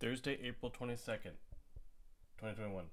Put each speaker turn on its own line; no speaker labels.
Thursday, April 22nd, 2021.